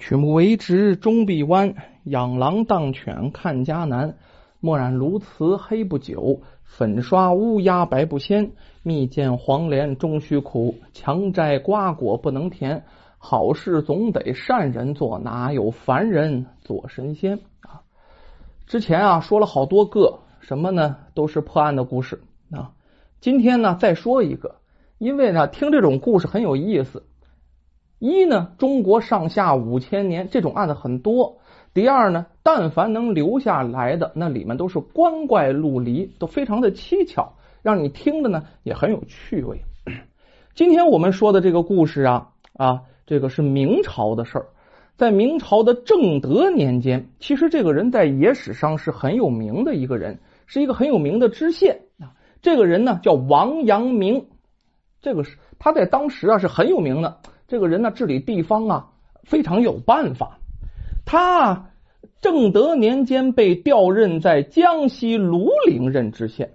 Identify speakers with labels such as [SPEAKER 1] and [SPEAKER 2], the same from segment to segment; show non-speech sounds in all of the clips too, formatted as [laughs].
[SPEAKER 1] 曲目为直终必弯，养狼当犬看家难。墨染鸬鹚黑不久，粉刷乌鸦白不鲜。蜜饯黄连终须苦，强摘瓜果不能甜。好事总得善人做，哪有凡人做神仙啊？之前啊说了好多个什么呢？都是破案的故事啊。今天呢再说一个，因为呢听这种故事很有意思。一呢，中国上下五千年，这种案子很多。第二呢，但凡能留下来的，那里面都是光怪陆离，都非常的蹊跷，让你听的呢也很有趣味。[clears throat] 今天我们说的这个故事啊啊，这个是明朝的事儿，在明朝的正德年间，其实这个人在野史上是很有名的一个人，是一个很有名的知县啊。这个人呢叫王阳明，这个是他在当时啊是很有名的。这个人呢，治理地方啊非常有办法。他正德年间被调任在江西庐陵任知县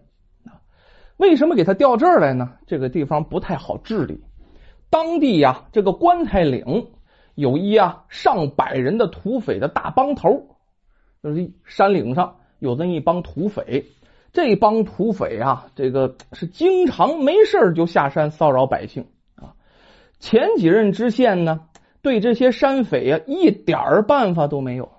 [SPEAKER 1] 为什么给他调这儿来呢？这个地方不太好治理。当地呀，这个棺材岭有一啊上百人的土匪的大帮头，就是山岭上有这么一帮土匪。这帮土匪啊，这个是经常没事就下山骚扰百姓。前几任知县呢，对这些山匪啊一点办法都没有。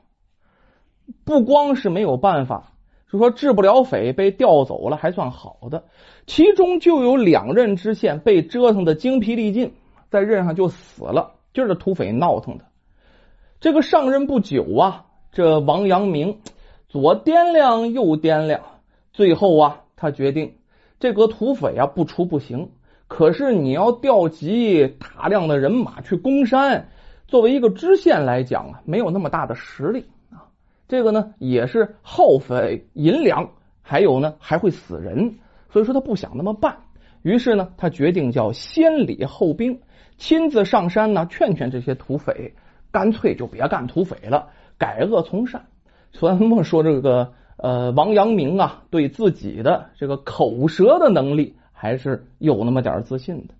[SPEAKER 1] 不光是没有办法，就说治不了匪，被调走了还算好的。其中就有两任知县被折腾的精疲力尽，在任上就死了，就是土匪闹腾的。这个上任不久啊，这王阳明左掂量右掂量，最后啊，他决定这个土匪啊不除不行。可是你要调集大量的人马去攻山，作为一个知县来讲啊，没有那么大的实力啊。这个呢也是耗费银两，还有呢还会死人，所以说他不想那么办。于是呢，他决定叫先礼后兵，亲自上山呢劝劝这些土匪，干脆就别干土匪了，改恶从善。所以我说这个呃，王阳明啊，对自己的这个口舌的能力。还是有那么点自信的。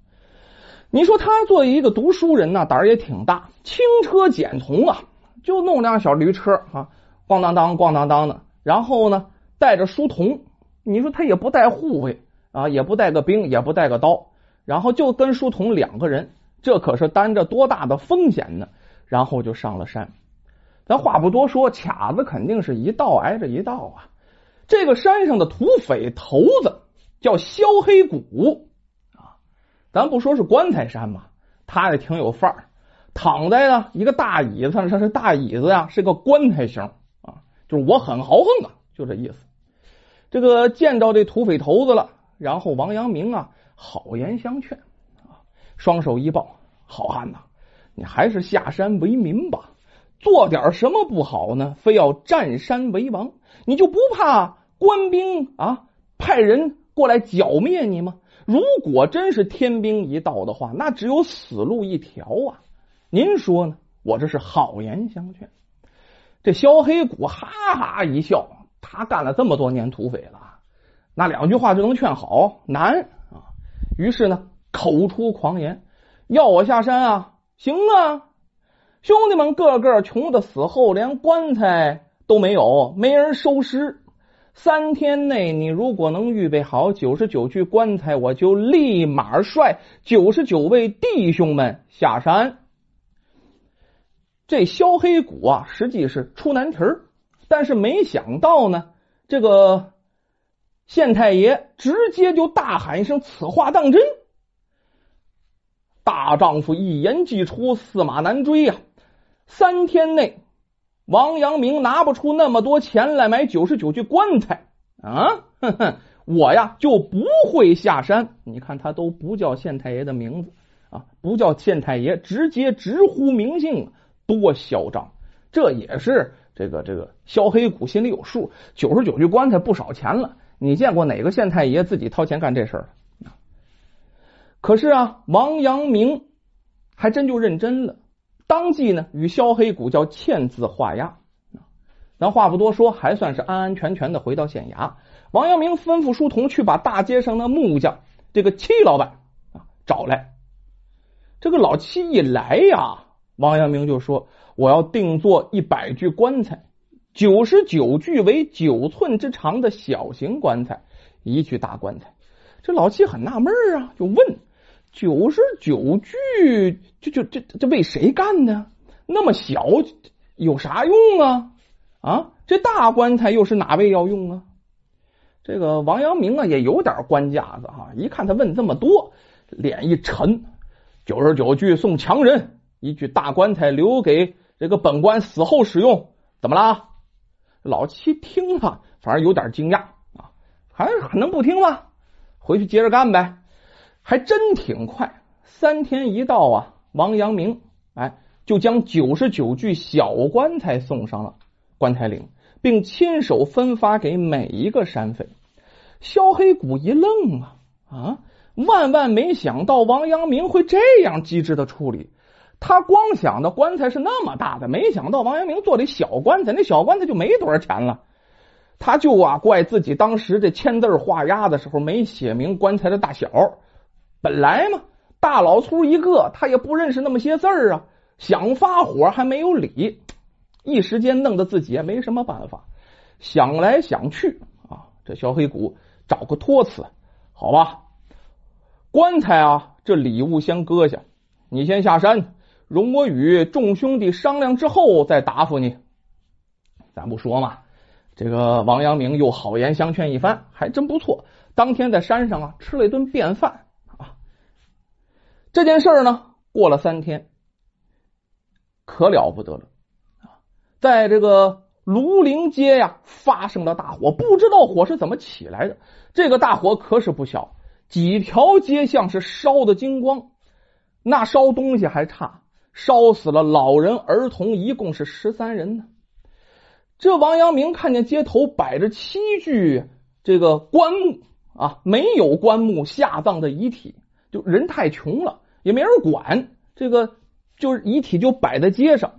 [SPEAKER 1] 你说他作为一个读书人呢，胆儿也挺大，轻车简从啊，就弄辆小驴车啊，咣当当，咣当当的。然后呢，带着书童，你说他也不带护卫啊，也不带个兵，也不带个刀，然后就跟书童两个人，这可是担着多大的风险呢？然后就上了山。咱话不多说，卡子肯定是一道挨着一道啊。这个山上的土匪头子。叫萧黑谷啊，咱不说是棺材山嘛，他也挺有范儿，躺在呢一个大椅子上，这是大椅子呀，是个棺材型啊，就是我很豪横啊，就这意思。这个见着这土匪头子了，然后王阳明啊好言相劝啊，双手一抱，好汉呐，你还是下山为民吧，做点什么不好呢？非要占山为王，你就不怕官兵啊派人？过来剿灭你吗？如果真是天兵一到的话，那只有死路一条啊！您说呢？我这是好言相劝。这萧黑谷哈哈一笑，他干了这么多年土匪了，那两句话就能劝好？难啊！于是呢，口出狂言，要我下山啊？行啊！兄弟们个个穷的死后连棺材都没有，没人收尸。三天内，你如果能预备好九十九具棺材，我就立马率九十九位弟兄们下山。这萧黑谷啊，实际是出难题儿，但是没想到呢，这个县太爷直接就大喊一声：“此话当真？大丈夫一言既出，驷马难追呀！三天内。”王阳明拿不出那么多钱来买九十九具棺材啊！哼哼，我呀就不会下山。你看他都不叫县太爷的名字啊，不叫县太爷，直接直呼名姓，多嚣张！这也是这个这个萧黑谷心里有数。九十九具棺材不少钱了，你见过哪个县太爷自己掏钱干这事儿？可是啊，王阳明还真就认真了。当即呢，与萧黑谷叫签字画押。咱话不多说，还算是安安全全的回到县衙。王阳明吩咐书童去把大街上的木匠这个戚老板啊找来。这个老戚一来呀，王阳明就说：“我要定做一百具棺材，九十九具为九寸之长的小型棺材，一具大棺材。”这老七很纳闷啊，就问：“九十九具，就就这这为谁干的？那么小有啥用啊？啊，这大棺材又是哪位要用啊？”这个王阳明啊，也有点官架子哈，一看他问这么多，脸一沉：“九十九具送强人，一具大棺材留给这个本官死后使用，怎么啦？”老七听了，反而有点惊讶啊，还还能不听吗？回去接着干呗，还真挺快。三天一到啊，王阳明哎就将九十九具小棺材送上了棺材岭，并亲手分发给每一个山匪。萧黑谷一愣啊啊！万万没想到王阳明会这样机智的处理。他光想到棺材是那么大的，没想到王阳明做的小棺材，那小棺材就没多少钱了。他就啊怪自己当时这签字画押的时候没写明棺材的大小。本来嘛，大老粗一个，他也不认识那么些字儿啊，想发火还没有理，一时间弄得自己也没什么办法。想来想去啊，这小黑谷找个托词，好吧，棺材啊，这礼物先搁下，你先下山，容我与众兄弟商量之后再答复你。咱不说嘛。这个王阳明又好言相劝一番，还真不错。当天在山上啊吃了一顿便饭。这件事儿呢，过了三天，可了不得了啊！在这个庐陵街呀，发生了大火，不知道火是怎么起来的。这个大火可是不小，几条街巷是烧的精光。那烧东西还差，烧死了老人儿童，一共是十三人呢。这王阳明看见街头摆着七具这个棺木啊，没有棺木下葬的遗体，就人太穷了，也没人管，这个就是遗体就摆在街上，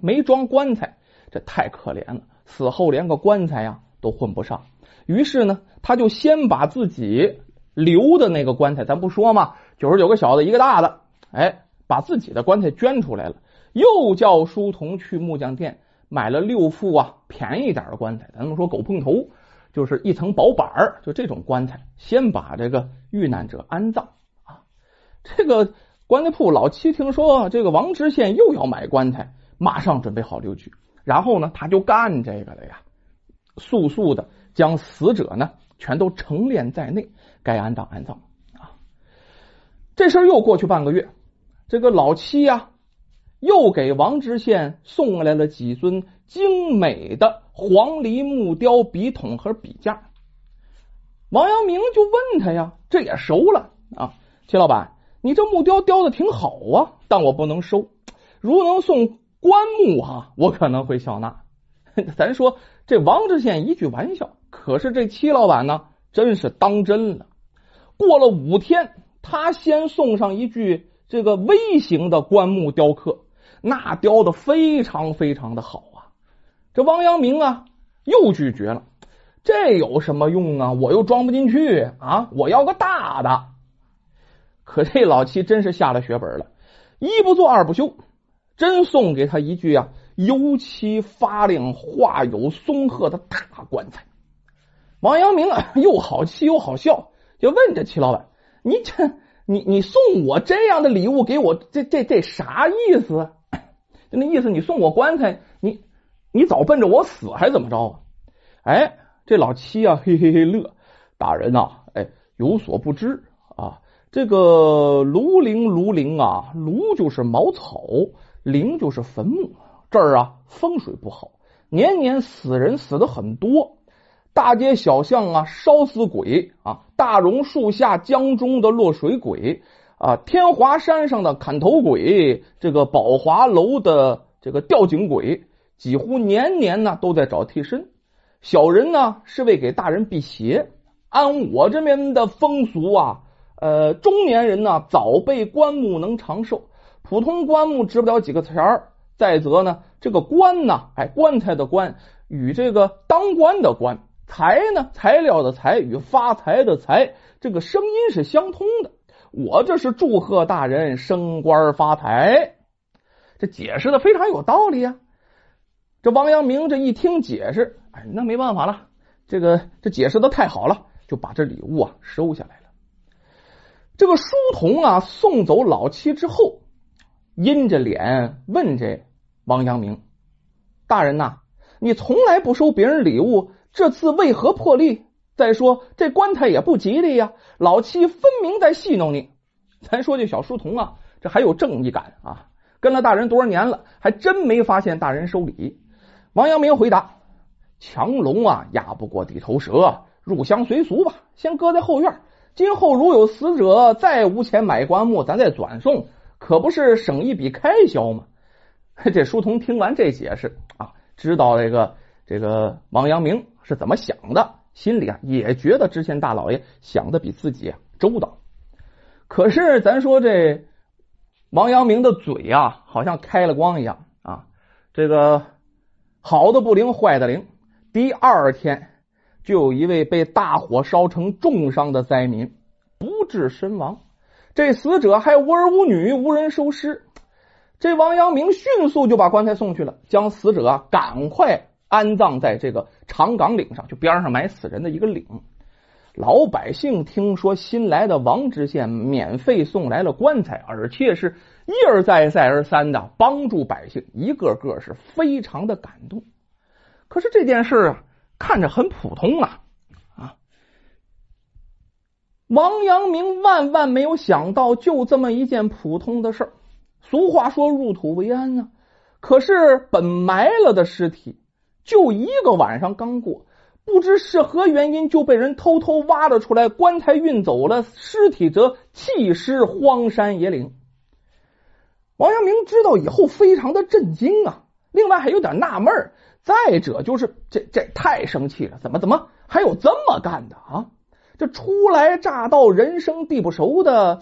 [SPEAKER 1] 没装棺材，这太可怜了，死后连个棺材呀都混不上。于是呢，他就先把自己留的那个棺材，咱不说嘛，九十九个小的，一个大的，哎，把自己的棺材捐出来了，又叫书童去木匠店。买了六副啊，便宜点的棺材，咱们说狗碰头，就是一层薄板，就这种棺材，先把这个遇难者安葬啊。这个棺材铺老七听说这个王知县又要买棺材，马上准备好六具，然后呢，他就干这个了呀，速速的将死者呢全都成殓在内，该安葬安葬啊。这事儿又过去半个月，这个老七呀。又给王知县送来了几尊精美的黄梨木雕笔筒和笔架。王阳明就问他呀，这也熟了啊，齐老板，你这木雕雕的挺好啊，但我不能收。如能送棺木哈，我可能会笑纳。[laughs] 咱说这王知县一句玩笑，可是这戚老板呢，真是当真了。过了五天，他先送上一具这个微型的棺木雕刻。那雕的非常非常的好啊！这王阳明啊又拒绝了，这有什么用啊？我又装不进去啊！我要个大的。可这老七真是下了血本了，一不做二不休，真送给他一具啊油漆发亮、画有松鹤的大棺材。王阳明啊又好气又好笑，就问这齐老板：“你这你你送我这样的礼物给我，这这这啥意思？”就那意思，你送我棺材，你你早奔着我死还怎么着啊？哎，这老七啊，嘿嘿嘿乐。大人呐，哎，有所不知，这个庐陵庐陵啊，庐就是茅草，陵就是坟墓。这儿啊，风水不好，年年死人死的很多，大街小巷啊，烧死鬼啊，大榕树下江中的落水鬼。啊，天华山上的砍头鬼，这个宝华楼的这个吊颈鬼，几乎年年呢都在找替身。小人呢是为给大人辟邪。按我这边的风俗啊，呃，中年人呢早被棺木能长寿，普通棺木值不了几个钱儿。再则呢，这个棺呢，哎，棺材的棺与这个当官的官，材呢，材料的材与发财的财，这个声音是相通的。我这是祝贺大人升官发财。这解释的非常有道理啊。这王阳明这一听解释，哎，那没办法了，这个这解释的太好了，就把这礼物啊收下来。这个书童啊送走老七之后，阴着脸问这王阳明：“大人呐，你从来不收别人礼物，这次为何破例？再说这棺材也不吉利呀，老七分明在戏弄你。咱说这小书童啊，这还有正义感啊，跟了大人多少年了，还真没发现大人收礼。”王阳明回答：“强龙啊，压不过地头蛇，入乡随俗吧，先搁在后院。今后如有死者再无钱买棺木，咱再转送，可不是省一笔开销吗？” [laughs] 这书童听完这解释啊，知道这个这个王阳明是怎么想的，心里啊也觉得知县大老爷想的比自己周到。可是咱说这王阳明的嘴啊，好像开了光一样啊，这个。好的不灵，坏的灵。第二天，就有一位被大火烧成重伤的灾民不治身亡。这死者还无儿无女，无人收尸。这王阳明迅速就把棺材送去了，将死者赶快安葬在这个长岗岭上，就边上埋死人的一个岭。老百姓听说新来的王知县免费送来了棺材，而且是。一而再，再而三的帮助百姓，一个个是非常的感动。可是这件事啊，看着很普通啊啊！王阳明万万没有想到，就这么一件普通的事儿。俗话说“入土为安”啊，可是本埋了的尸体，就一个晚上刚过，不知是何原因，就被人偷偷挖了出来，棺材运走了，尸体则弃尸荒山野岭。王阳明知道以后非常的震惊啊，另外还有点纳闷再者就是这这太生气了，怎么怎么还有这么干的啊？这初来乍到、人生地不熟的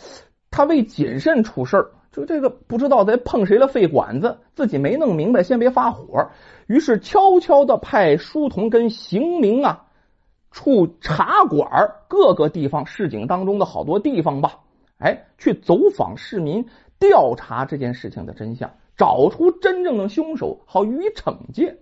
[SPEAKER 1] 他，为谨慎处事就这个不知道在碰谁了肺管子，自己没弄明白，先别发火。于是悄悄的派书童跟刑名啊，处茶馆各个地方市井当中的好多地方吧，哎，去走访市民。调查这件事情的真相，找出真正的凶手，好予以惩戒。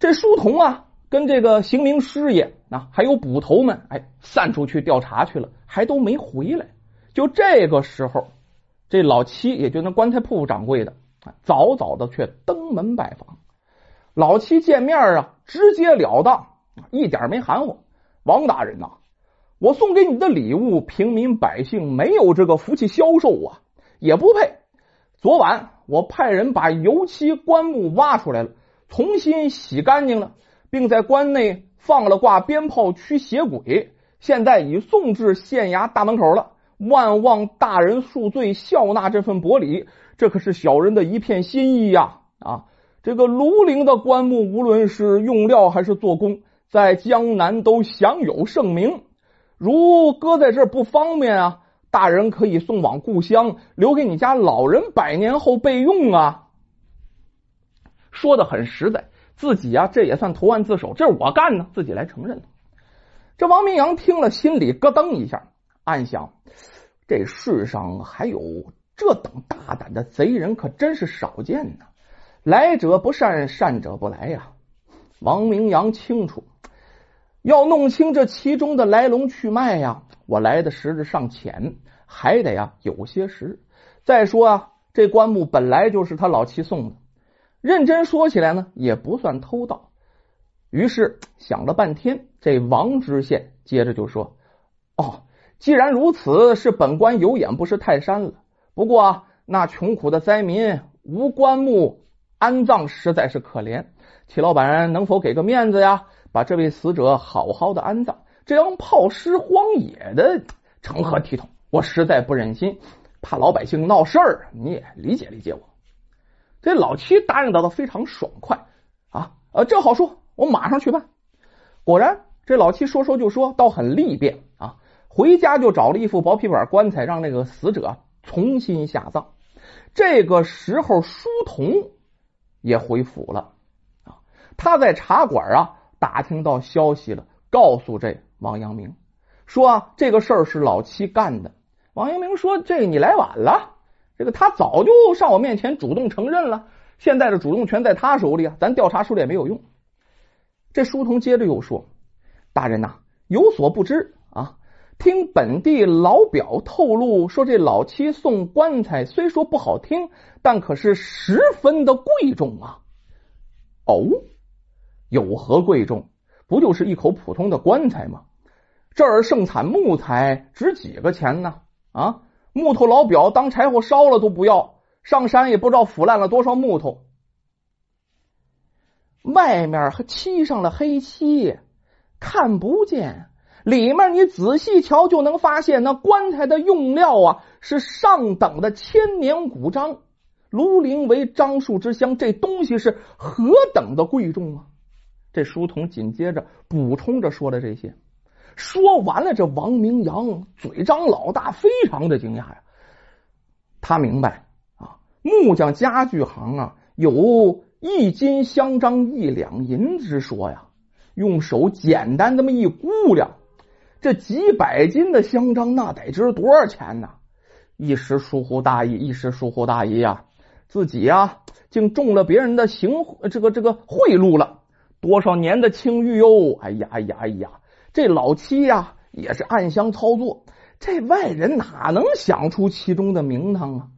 [SPEAKER 1] 这书童啊，跟这个刑名师爷啊，还有捕头们，哎，散出去调查去了，还都没回来。就这个时候，这老七，也就那棺材铺掌柜的，早早的却登门拜访。老七见面啊，直截了当，一点没含糊。王大人呐，我送给你的礼物，平民百姓没有这个福气销售啊。也不配。昨晚我派人把油漆棺木挖出来了，重新洗干净了，并在棺内放了挂鞭炮驱邪鬼。现在已送至县衙大门口了。万望大人恕罪，笑纳这份薄礼。这可是小人的一片心意呀！啊，这个庐陵的棺木，无论是用料还是做工，在江南都享有盛名。如搁在这不方便啊。大人可以送往故乡，留给你家老人百年后备用啊！说的很实在，自己啊，这也算投案自首，这是我干的，自己来承认了。这王明阳听了，心里咯噔一下，暗想：这世上还有这等大胆的贼人，可真是少见呢。来者不善，善者不来呀。王明阳清楚，要弄清这其中的来龙去脉呀。我来的时日尚浅，还得呀有些时。再说啊，这棺木本来就是他老七送的，认真说起来呢，也不算偷盗。于是想了半天，这王知县接着就说：“哦，既然如此，是本官有眼不识泰山了。不过啊，那穷苦的灾民无棺木安葬，实在是可怜。齐老板能否给个面子呀，把这位死者好好的安葬？”这样抛尸荒野的，成何体统？我实在不忍心，怕老百姓闹事儿。你也理解理解我。这老七答应的倒非常爽快啊！呃，这好说，我马上去办。果然，这老七说说就说，倒很利便啊。回家就找了一副薄皮板棺材，让那个死者重新下葬。这个时候，书童也回府了啊。他在茶馆啊打听到消息了，告诉这。王阳明说啊：“这个事儿是老七干的。”王阳明说：“这你来晚了，这个他早就上我面前主动承认了，现在的主动权在他手里啊，咱调查出来也没有用。这书童接着又说：“大人呐，有所不知啊，听本地老表透露说，这老七送棺材虽说不好听，但可是十分的贵重啊。哦，有何贵重？不就是一口普通的棺材吗？这儿盛产木材，值几个钱呢？啊，木头老表当柴火烧了都不要，上山也不知道腐烂了多少木头。”外面还漆上了黑漆，看不见。里面你仔细瞧，就能发现那棺材的用料啊是上等的千年古樟，庐陵为樟树之乡，这东西是何等的贵重啊！这书童紧接着补充着说了这些。说完了，这王明阳嘴张老大，非常的惊讶呀。他明白啊，木匠家具行啊有。一斤香樟一两银之说呀，用手简单这么一估量，这几百斤的香樟那得值多少钱呢？一时疏忽大意，一时疏忽大意呀，自己呀竟中了别人的行这个这个贿赂了，多少年的清誉哟！哎呀哎呀哎呀，这老七呀也是暗箱操作，这外人哪能想出其中的名堂啊？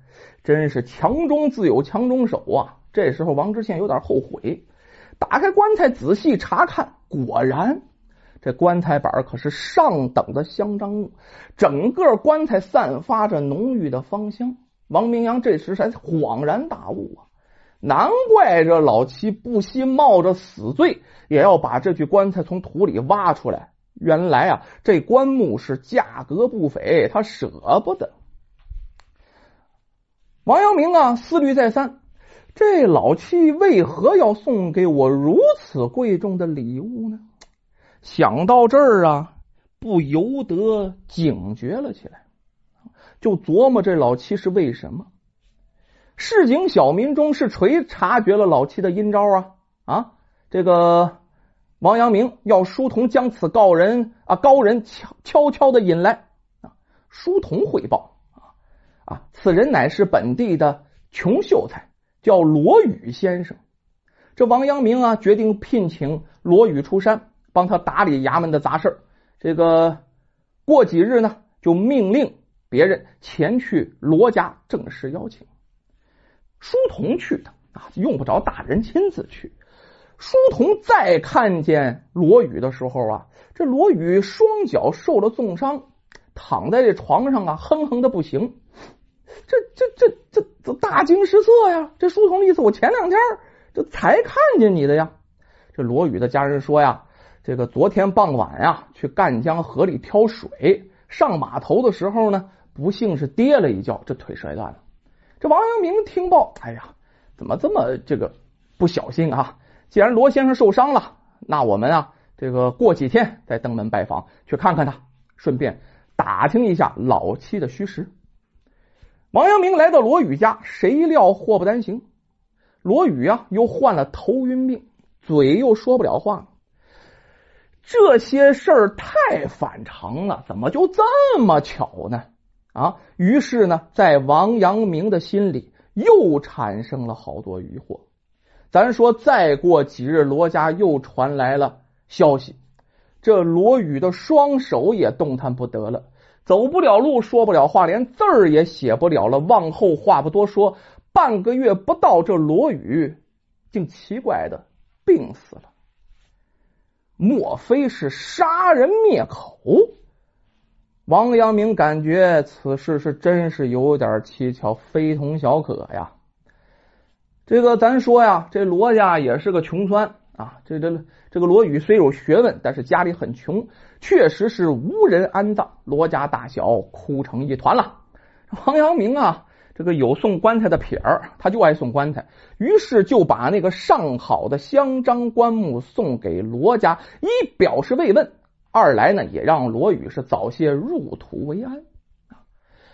[SPEAKER 1] 真是强中自有强中手啊！这时候，王知县有点后悔。打开棺材仔细查看，果然这棺材板可是上等的香樟木，整个棺材散发着浓郁的芳香。王明阳这时才恍然大悟啊！难怪这老七不惜冒着死罪，也要把这具棺材从土里挖出来。原来啊，这棺木是价格不菲，他舍不得。王阳明啊，思虑再三。这老七为何要送给我如此贵重的礼物呢？想到这儿啊，不由得警觉了起来，就琢磨这老七是为什么。市井小民中是谁察觉了老七的阴招啊？啊，这个王阳明要书童将此告人啊高人悄悄悄的引来啊。书童汇报啊啊，此人乃是本地的穷秀才。叫罗宇先生，这王阳明啊，决定聘请罗宇出山，帮他打理衙门的杂事这个过几日呢，就命令别人前去罗家正式邀请。书童去的啊，用不着大人亲自去。书童再看见罗宇的时候啊，这罗宇双脚受了重伤，躺在这床上啊，哼哼的不行。这这这这这大惊失色呀！这书童的意思，我前两天这才看见你的呀。这罗宇的家人说呀，这个昨天傍晚呀，去赣江河里挑水，上码头的时候呢，不幸是跌了一跤，这腿摔断了。这王阳明听报，哎呀，怎么这么这个不小心啊？既然罗先生受伤了，那我们啊，这个过几天再登门拜访，去看看他，顺便打听一下老七的虚实。王阳明来到罗宇家，谁料祸不单行，罗宇啊又患了头晕病，嘴又说不了话，这些事儿太反常了，怎么就这么巧呢？啊！于是呢，在王阳明的心里又产生了好多疑惑。咱说，再过几日，罗家又传来了消息，这罗宇的双手也动弹不得了。走不了路，说不了话，连字儿也写不了了。往后话不多说，半个月不到，这罗宇竟奇怪的病死了。莫非是杀人灭口？王阳明感觉此事是真是有点蹊跷，非同小可呀。这个咱说呀，这罗家也是个穷酸啊。这这这个罗宇虽有学问，但是家里很穷。确实是无人安葬，罗家大小哭成一团了。王阳明啊，这个有送棺材的撇儿，他就爱送棺材，于是就把那个上好的香樟棺木送给罗家，一表示慰问，二来呢也让罗宇是早些入土为安。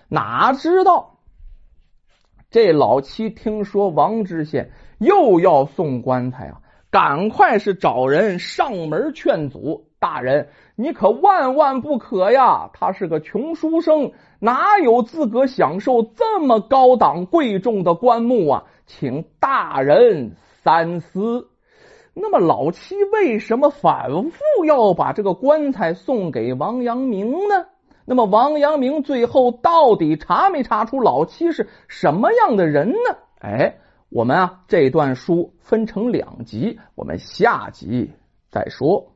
[SPEAKER 1] 哪知道这老七听说王知县又要送棺材啊，赶快是找人上门劝阻。大人，你可万万不可呀！他是个穷书生，哪有资格享受这么高档贵重的棺木啊？请大人三思。那么老七为什么反复要把这个棺材送给王阳明呢？那么王阳明最后到底查没查出老七是什么样的人呢？哎，我们啊这段书分成两集，我们下集再说。